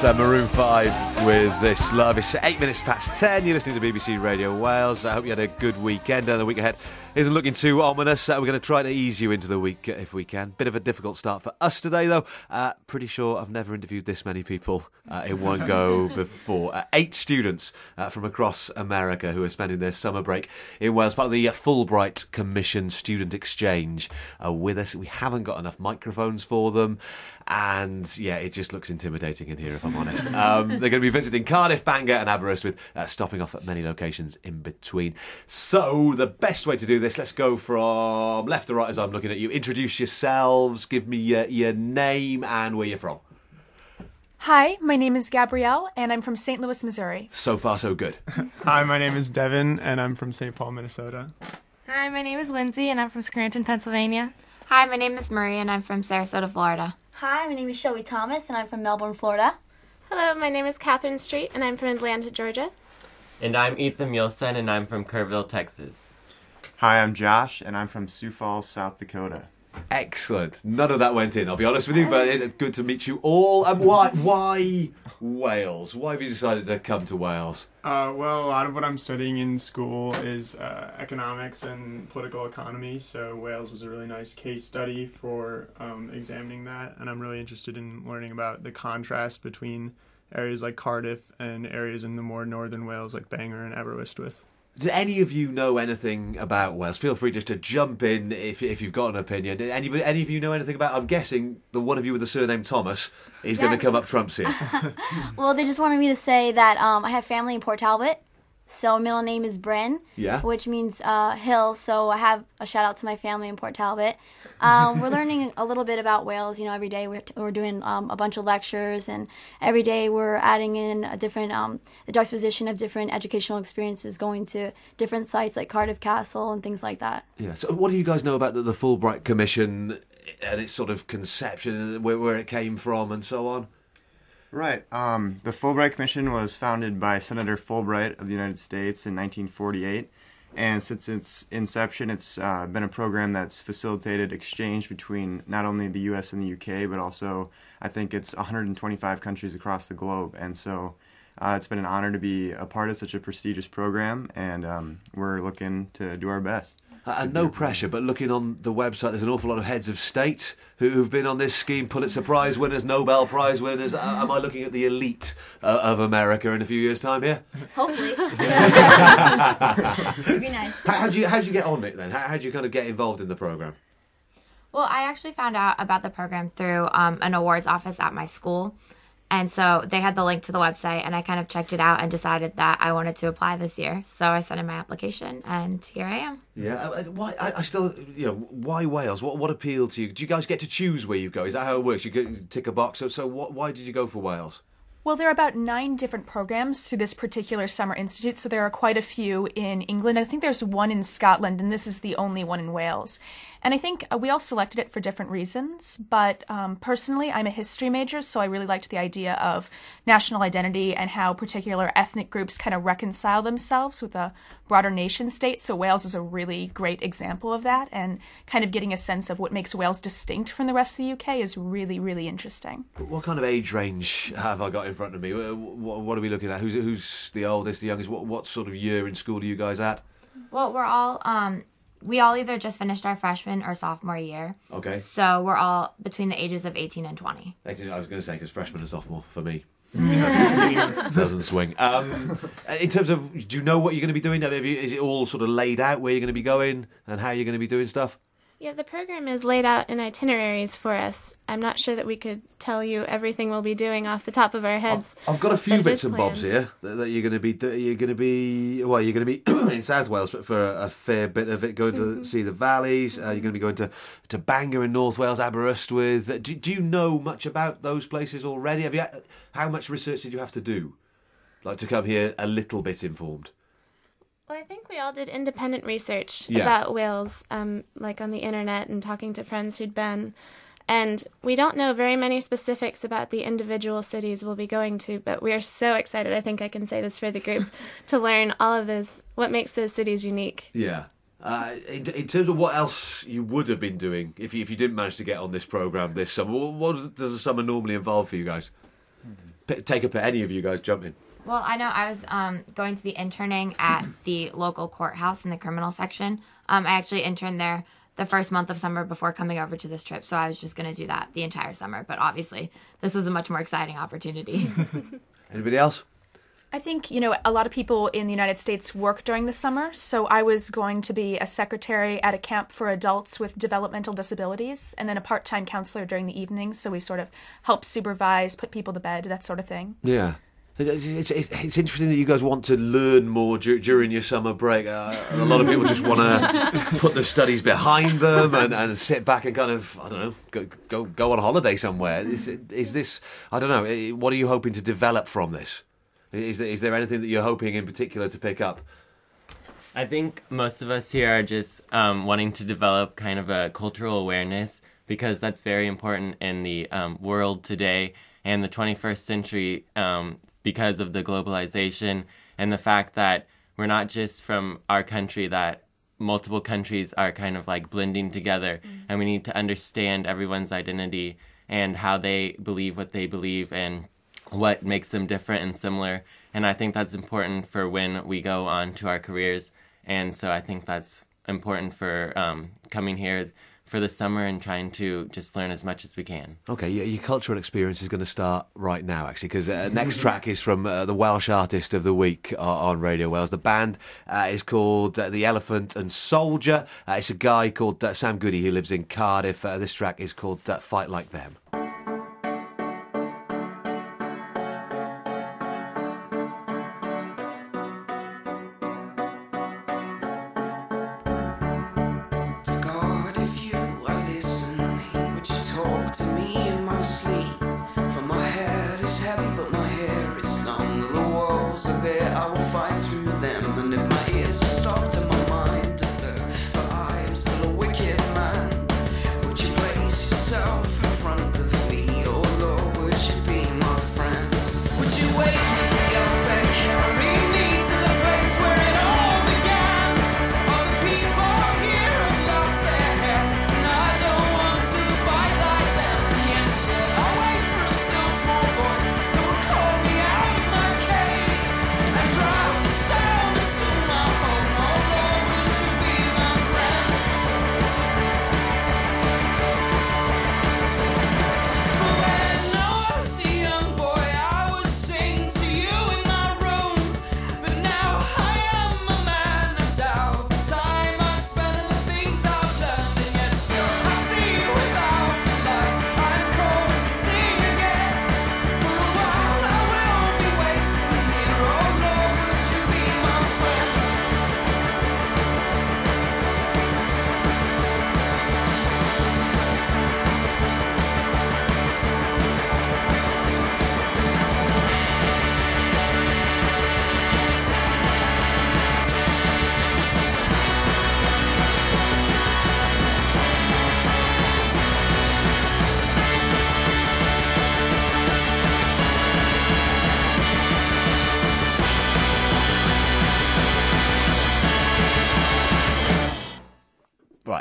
Uh, Maroon 5 with This Love. It's eight minutes past ten. You're listening to BBC Radio Wales. I hope you had a good weekend. Uh, the week ahead isn't looking too ominous. Uh, we're going to try to ease you into the week if we can. Bit of a difficult start for us today, though. Uh, pretty sure I've never interviewed this many people uh, in one go before. Uh, eight students uh, from across America who are spending their summer break in Wales, part of the Fulbright Commission Student Exchange, with us. We haven't got enough microphones for them. And yeah, it just looks intimidating in here, if I'm honest. Um, they're going to be visiting Cardiff, Bangor, and Aberystwyth, uh, stopping off at many locations in between. So, the best way to do this, let's go from left to right as I'm looking at you. Introduce yourselves, give me your, your name and where you're from. Hi, my name is Gabrielle, and I'm from St. Louis, Missouri. So far, so good. Hi, my name is Devin, and I'm from St. Paul, Minnesota. Hi, my name is Lindsay, and I'm from Scranton, Pennsylvania. Hi, my name is Marie, and I'm from Sarasota, Florida. Hi, my name is Shelby Thomas, and I'm from Melbourne, Florida. Hello, my name is Catherine Street, and I'm from Atlanta, Georgia. And I'm Ethan Mielson, and I'm from Kerrville, Texas. Hi, I'm Josh, and I'm from Sioux Falls, South Dakota. Excellent. None of that went in, I'll be honest with you, but it's good to meet you all. And why, why Wales? Why have you decided to come to Wales? Uh, well, a lot of what I'm studying in school is uh, economics and political economy, so Wales was a really nice case study for um, examining that, and I'm really interested in learning about the contrast between areas like Cardiff and areas in the more northern Wales like Bangor and Aberystwyth. Do any of you know anything about Wales? Feel free just to jump in if, if you've got an opinion. Did any, any of you know anything about? I'm guessing the one of you with the surname Thomas is going to come up trumps here. Well, they just wanted me to say that um, I have family in Port Talbot. So middle name is Bryn, Yeah. which means uh, hill. So I have a shout out to my family in Port Talbot. Um, we're learning a little bit about Wales. You know, every day we're, we're doing um, a bunch of lectures, and every day we're adding in a different um, the juxtaposition of different educational experiences, going to different sites like Cardiff Castle and things like that. Yeah. So, what do you guys know about the, the Fulbright Commission and its sort of conception, where, where it came from, and so on? Right. Um, the Fulbright Commission was founded by Senator Fulbright of the United States in 1948. And since its inception, it's uh, been a program that's facilitated exchange between not only the U.S. and the U.K., but also I think it's 125 countries across the globe. And so uh, it's been an honor to be a part of such a prestigious program, and um, we're looking to do our best. Uh, and no pressure, but looking on the website, there's an awful lot of heads of state who- who've been on this scheme, Pulitzer Prize winners, Nobel Prize winners. Uh, am I looking at the elite uh, of America in a few years' time here? Hopefully, it'd be nice. How, how'd you how'd you get on it then? How, how'd you kind of get involved in the program? Well, I actually found out about the program through um, an awards office at my school. And so they had the link to the website, and I kind of checked it out and decided that I wanted to apply this year. So I sent in my application, and here I am. Yeah, uh, uh, why? I, I still, you know, why Wales? What what appealed to you? Do you guys get to choose where you go? Is that how it works? You get, tick a box. So, so what, why did you go for Wales? Well, there are about nine different programs through this particular summer institute, so there are quite a few in England. I think there's one in Scotland, and this is the only one in Wales. And I think uh, we all selected it for different reasons, but um, personally, I'm a history major, so I really liked the idea of national identity and how particular ethnic groups kind of reconcile themselves with a broader nation state. So Wales is a really great example of that, and kind of getting a sense of what makes Wales distinct from the rest of the UK is really, really interesting. What kind of age range have I got in front of me? What, what are we looking at? Who's who's the oldest, the youngest? What what sort of year in school are you guys at? Well, we're all, um, we all either just finished our freshman or sophomore year. Okay, So we're all between the ages of 18 and 20. Actually, I was going to say because freshman and sophomore for me. Doesn't swing. Um, in terms of, do you know what you're going to be doing? Have you, is it all sort of laid out where you're going to be going and how you're going to be doing stuff? Yeah, the program is laid out in itineraries for us. I'm not sure that we could tell you everything we'll be doing off the top of our heads. I've got a few bits and bobs here that, that you're going to be. You're going to be. Well, you're going to be in South Wales for, for a fair bit of it. Going Mm-hmm. to see the valleys. Uh, you're going to be going to to Bangor in North Wales, Aberystwyth. Do, do you know much about those places already? Have you? How much research did you have to do, like to come here a little bit informed? Well, I think we all did independent research Yeah. about Wales, um, like on the internet and talking to friends who'd been. And we don't know very many specifics about the individual cities we'll be going to, but we are so excited. I think I can say this for the group to learn all of those, what makes those cities unique. Yeah. Uh, in, in terms of what else you would have been doing if you, if you didn't manage to get on this program this summer, what, what does a summer normally involve for you guys? p- take a at any of you guys jump in. Well, I know I was um, going to be interning at the local courthouse in the criminal section. Um, I actually interned there the first month of summer before coming over to this trip, so I was just going to do that the entire summer. But obviously, this was a much more exciting opportunity. Anybody else? I think, you know, a lot of people in the United States work during the summer, so I was going to be a secretary at a camp for adults with developmental disabilities and then a part time counselor during the evenings, so we sort of help supervise, put people to bed, that sort of thing. Yeah. It's, it's, it's interesting that you guys want to learn more dur- during your summer break. Uh, a lot of people just want to put their studies behind them and, and sit back and kind of, I don't know, go, go, go on holiday somewhere. Is, is this, I don't know, eh, what are you hoping to develop from this? Is there, is there anything that you're hoping in particular to pick up? I think most of us here are just um, wanting to develop kind of a cultural awareness because that's very important in the um, world today and the 21st century um, because of the globalization and the fact that we're not just from our country, that multiple countries are kind of like blending together and we need to understand everyone's identity and how they believe what they believe and what makes them different and similar. And I think that's important for when we go on to our careers. And so I think that's important for um, coming here for the summer and trying to just learn as much as we can. Okay, your, your cultural experience is going to start right now, actually, because uh, next track is from uh, the Welsh Artist of the Week uh, on Radio Wales. The band uh, is called uh, The Elephant and Soldier. Uh, it's a guy called uh, Sam Goody who lives in Cardiff. Uh, this track is called uh, Fight Like Them.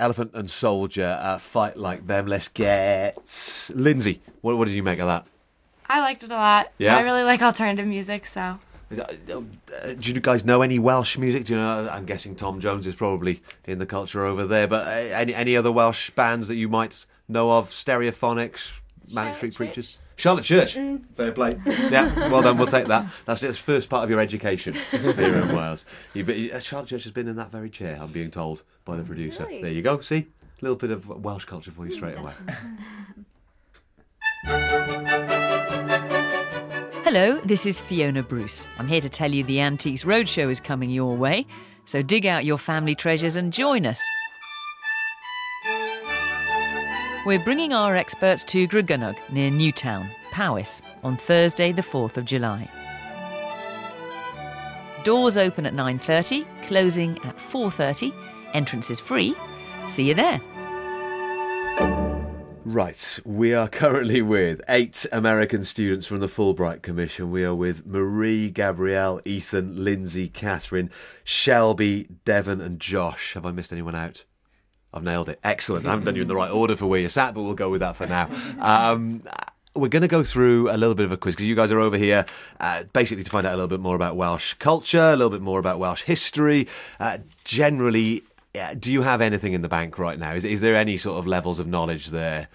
Elephant and Soldier, uh, Fight Like Them. Let's get. Lindsay, what, what did you make of that? I liked it a lot. Yeah? I really like alternative music, so uh, do you guys know any Welsh music? Do you know? I'm guessing Tom Jones is probably in the culture over there. But uh, any any other Welsh bands that you might know of? Stereophonics, Manic Street Preachers, Charlotte Church. Fair play. yeah, well done. We'll take that. That's the first part of your education here in Wales. You, but, uh, Charlotte Church has been in that very chair. I'm being told by the producer. Really? There you go. See, a little bit of Welsh culture for you straight away. Hello, this is Fiona Bruce. I'm here to tell you the Antiques Roadshow is coming your way, so dig out your family treasures and join us. We're bringing our experts to Gregynog near Newtown, Powys, on Thursday, the 4th of July. Doors open at 9:30, closing at 4:30. Entrance is free. See you there. Right, we are currently with eight American students from the Fulbright Commission. We are with Marie, Gabrielle, Ethan, Lindsay, Catherine, Shelby, Devon, and Josh. Have I missed anyone out? I've nailed it. Excellent. I haven't done you in the right order for where you're sat, but we'll go with that for now. Um, we're going to go through a little bit of a quiz because you guys are over here uh, basically to find out a little bit more about Welsh culture, a little bit more about Welsh history. Uh, generally, uh, do you have anything in the bank right now? Is, is there any sort of levels of knowledge there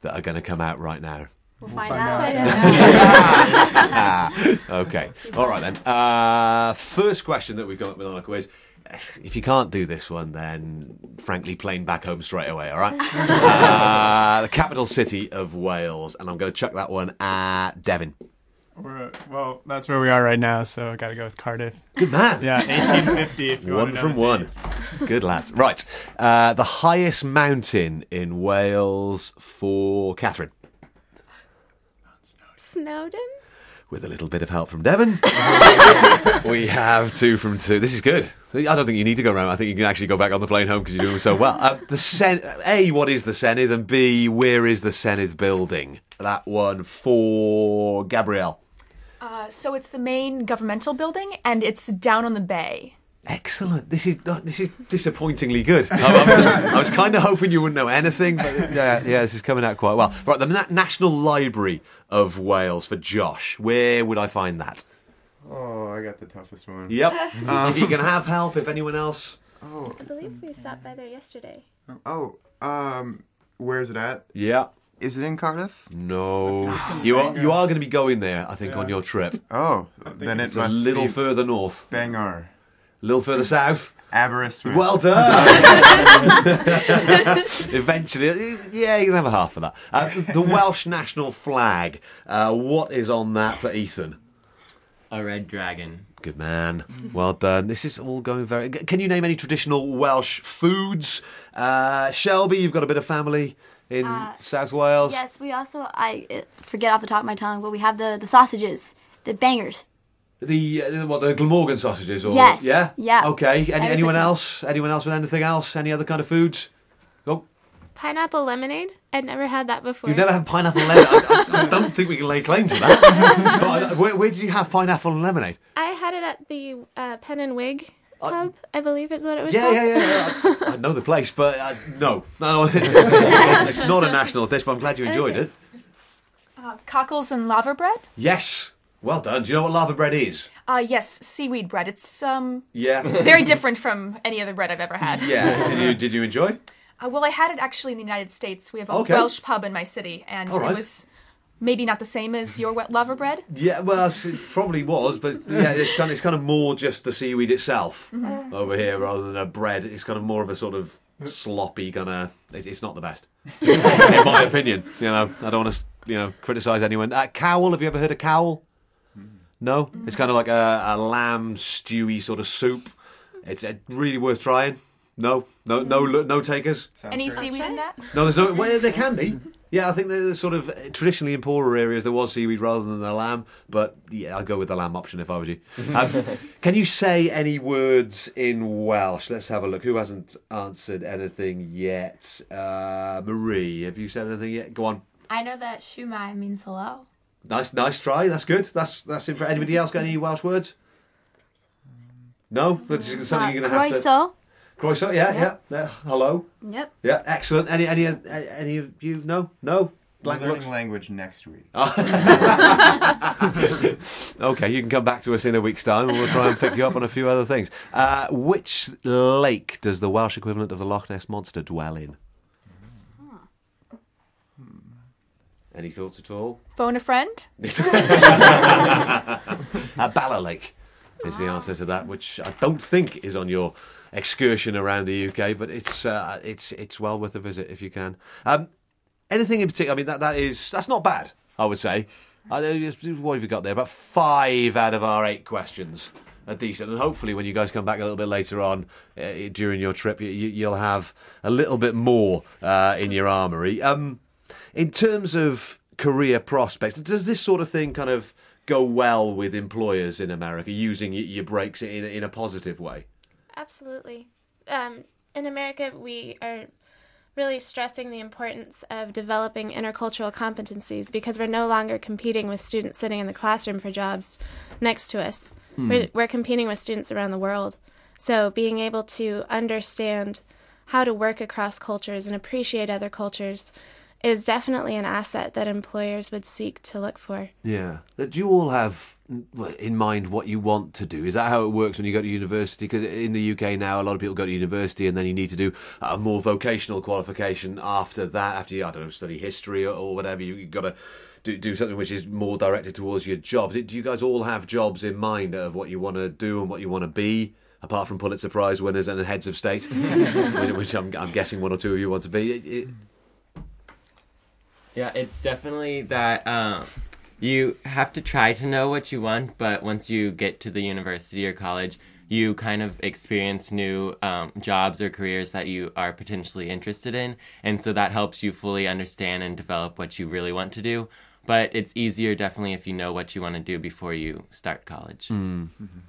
that are going to come out right now? We'll find, find out. okay. All right then. Uh, first question that we've come up with on a quiz. If you can't do this one, then frankly, plane back home straight away. All right. uh, the capital city of Wales, and I'm going to chuck that one at Devon. We're, well, that's where we are right now, so I got to go with Cardiff. Good man. Yeah, 1850. If you One want to know from one. date. Good lads. Right. Uh, the highest mountain in Wales for Catherine, Snowdon? With a little bit of help from Devon. we have two from two. This is good. I don't think you need to go around. I think you can actually go back on the plane home because you're doing so well. Uh, the Sen- A, what is the Senedd? And B, where is the Senedd building? That one for Gabrielle. Uh, so it's the main governmental building, and it's down on the bay. Excellent. This is uh, this is disappointingly good. I, I was, I was kind of hoping you wouldn't know anything, but yeah, yeah, this is coming out quite well. Right, the Na- National Library of Wales for Josh. Where would I find that? Oh, I got the toughest one. Yep. if you can have help, if anyone else. Oh, I believe we stopped by there yesterday. oh, um, where's it at? Yeah. Is it in Cardiff? No. You are you are going to be going there, I think, on your trip. Oh, then it It's a must little be further north, Bangor, a little further south. Aberystwyth. Well done. Eventually, yeah, you can have a half of that. Uh, the Welsh national flag. Uh, what is on that for Ethan? A red dragon. Good man. Well done. This is all going very. Can you name any traditional Welsh foods? Uh, Shelby, you've got a bit of family in South Wales. Yes, we also I uh, forget off the top of my tongue, but we have the the sausages, the bangers. The uh, what the Glamorgan sausages? Or, Yes. Yeah. Yeah. Okay. Any, Merry anyone Christmas. else? Anyone else with anything else? Any other kind of foods? Oh, Pineapple lemonade? I'd never had that before. you've never had pineapple lemonade. I, I, I don't think we can lay claim to that. but where, where did you have pineapple and lemonade? I had it at the uh, Pen and Wig Pub, I believe is what it was Yeah, called. yeah, yeah. yeah. I, I know the place, but uh, no, no, no it's, it's not, a national dish. But I'm glad you enjoyed it. Uh, cockles and laverbread? Yes. Well done. Do you know what laverbread is? Uh, yes, seaweed bread. It's um Yeah. very different from any other bread I've ever had. Yeah. Did you did you enjoy? Uh, well, I had it actually in the United States. We have a Okay. Welsh pub in my city, and All right. it was maybe not the same as your wet laverbread. Yeah. Well, it probably was, but yeah, it's kind of, it's kind of more just the seaweed itself over here rather than a bread. It's kind of more of a sort of sloppy kind of. It, it's not the best, in my opinion. You know, I don't want to you know criticize anyone. Uh, cawl. Have you ever heard of cawl? No, it's kind of like a, a lamb stewy sort of soup. It's uh, really worth trying. No, no, no, no takers. Any seaweed in that? No, there's no. Well, there can be. Yeah, I think there's sort of traditionally in poorer areas there was seaweed rather than the lamb, but yeah, I'd go with the lamb option if I was you. Um, can you say any words in Welsh? Let's have a look. Who hasn't answered anything yet? Uh, Marie, have you said anything yet? Go on. I know that shwmae means hello. Nice, nice try. That's good. That's that's. Imp- Anybody else got any Welsh words? No, this is something you're going to have to. Croissant. Croissant. Yeah, yeah, yeah. Hello. Yep. Yeah, excellent. Any any any of you? No, no. We're Blank learning looks. language next week. Okay, you can come back to us in a week's time and we'll try and pick you up on a few other things. Uh, which lake does the Welsh equivalent of the Loch Ness Monster dwell in? Any thoughts at all? Phone a friend? Uh, Bala Lake is the answer to that, which I don't think is on your excursion around the UK, but it's uh, it's it's well worth a visit if you can. Um, anything in particular? I mean, that that is that's not bad. I would say. Uh, what have you got there? About five out of our eight questions are decent, and hopefully, when you guys come back a little bit later on uh, during your trip, you, you'll have a little bit more uh, in your armoury. Um, in terms of career prospects, does this sort of thing kind of go well with employers in America using your breaks in in a positive way? Absolutely. Um, in America, we are really stressing the importance of developing intercultural competencies because we're no longer competing with students sitting in the classroom for jobs next to us. We're, we're competing with students around the world. So being able to understand how to work across cultures and appreciate other cultures is definitely an asset that employers would seek to look for. Yeah. Do you all have in mind what you want to do? Is that how it works when you go to university? Because in the UK now, a lot of people go to university and then you need to do a more vocational qualification after that. After you, I don't know, study history or, or whatever, you, you've got to do, do something which is more directed towards your job. Do do you guys all have jobs in mind of what you want to do and what you want to be? Apart from Pulitzer Prize winners and heads of state, which which I'm, I'm guessing one or two of you want to be. It- it- Yeah, it's definitely that um, you have to try to know what you want, but once you get to the university or college, you kind of experience new um, jobs or careers that you are potentially interested in, and so that helps you fully understand and develop what you really want to do. But it's easier, definitely, if you know what you want to do before you start college.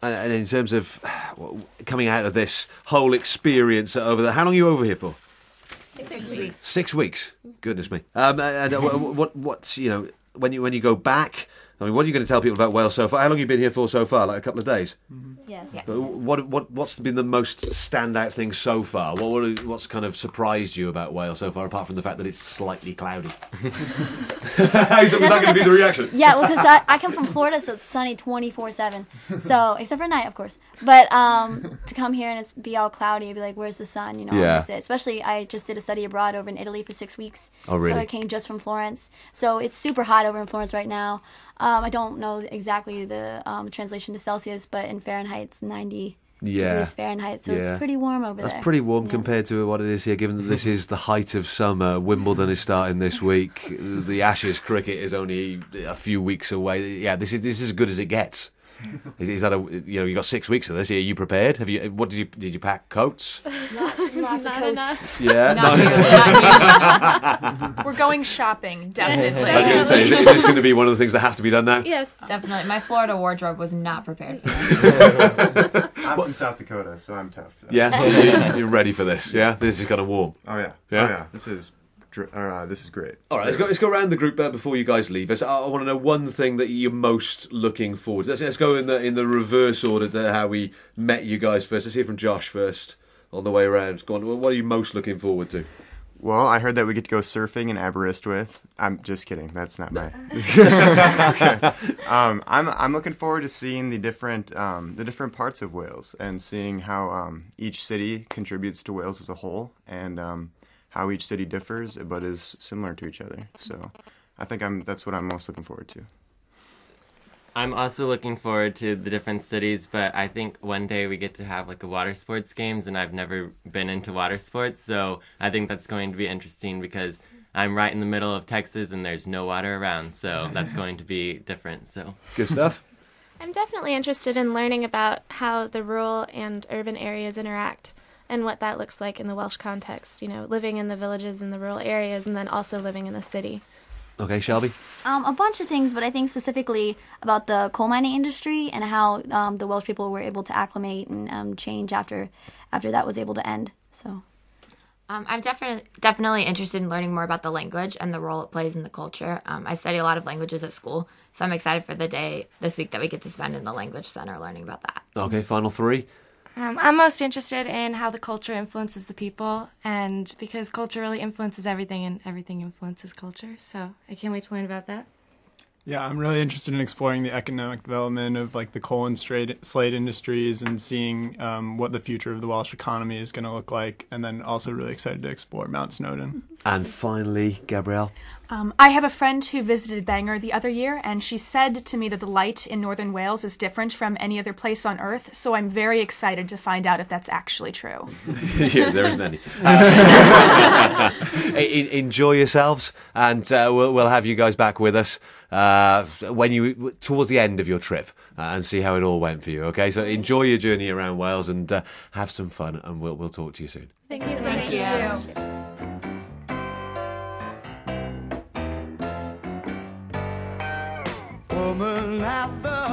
And and in terms of coming out of this whole experience over there, how long are you over here for? Six weeks. Six weeks. Goodness me. Um, and uh, what, what, what's you know when you when you go back? I mean, what are you going to tell people about Wales so far? How long have you been here for so far? Like a couple of days. Yes. But what what what's been the most standout thing so far? What, what what's kind of surprised you about Wales so far, apart from the fact that it's slightly cloudy? was that going to be the reaction? Yeah, well, because I, I come from Florida, so it's sunny 24 7. So, except for night, of course. But um, to come here and it's be all cloudy, I'd be like, where's the sun? You know, Yeah. I miss it. Especially, I just did a study abroad over in Italy for six weeks. Oh, really? So, I came just from Florence. So, it's super hot over in Florence right now. Um, I don't know exactly the um, translation to Celsius, but in Fahrenheit, it's 90 Yeah. degrees Fahrenheit. So, Yeah. it's pretty warm over That's there. That's pretty warm Yeah. compared to what it is here, given that this is the height of summer. Wimbledon is starting this week. The Ashes cricket is only a few weeks away. Yeah, this is this is as good as it gets. Is, is that a you know you got six weeks of this? Are you prepared? Have you what did you did you pack coats? Lots, lots of Not coats. enough. Yeah, Not no. you, not We're going shopping, definitely. I was going to say, is, is this going to be one of the things that has to be done now? Yes. Definitely. My Florida wardrobe was not prepared for that. I'm from South Dakota, so I'm tough. Yeah, You- you're ready for this. Yeah, this is going to warm. Oh yeah. Yeah? Oh yeah. This is dr- uh, this is great. All right, let's go, let's go around the group uh, before you guys leave us. I, I want to know one thing that you're most looking forward to. Let's, let's go in the in the reverse order to how we met you guys first. Let's hear from Josh first on the way around. Go on, what are you most looking forward to? Well, I heard that we get to go surfing in Aberystwyth. I'm just kidding. That's not my. um, I'm I'm looking forward to seeing the different um, the different parts of Wales and seeing how um, each city contributes to Wales as a whole and um, how each city differs but is similar to each other. So, I think I'm that's what I'm most looking forward to. I'm also looking forward to the different cities, but I think one day we get to have like a water sports games, and I've never been into water sports, so I think that's going to be interesting because I'm right in the middle of Texas and there's no water around, so that's going to be different. So Good stuff. I'm definitely interested in learning about how the rural and urban areas interact and what that looks like in the Welsh context. You know, living in the villages and the rural areas, and then also living in the city. Okay, Shelby. Um, a bunch of things, but I think specifically about the coal mining industry and how um, the Welsh people were able to acclimate and um, change after after that was able to end. So Um, I'm definitely definitely interested in learning more about the language and the role it plays in the culture. Um, I study a lot of languages at school, so I'm excited for the day this week that we get to spend in the language center learning about that. Okay, final three. Um, I'm most interested in how the culture influences the people, and because culture really influences everything, and everything influences culture. So I can't wait to learn about that. Yeah, I'm really interested in exploring the economic development of like the coal and slate industries and seeing um, what the future of the Welsh economy is going to look like, and then also really excited to explore Mount Snowdon. And finally, Gabrielle. Um, I have a friend who visited Bangor the other year, and she said to me that the light in northern Wales is different from any other place on Earth. So I'm very excited to find out if that's actually true. yeah, there isn't any. Uh, en- enjoy yourselves, and uh, we'll, we'll have you guys back with us uh, when you towards the end of your trip uh, and see how it all went for you. Okay, so enjoy your journey around Wales and uh, have some fun, and we'll we'll talk to you soon. Thank you so Thank you. The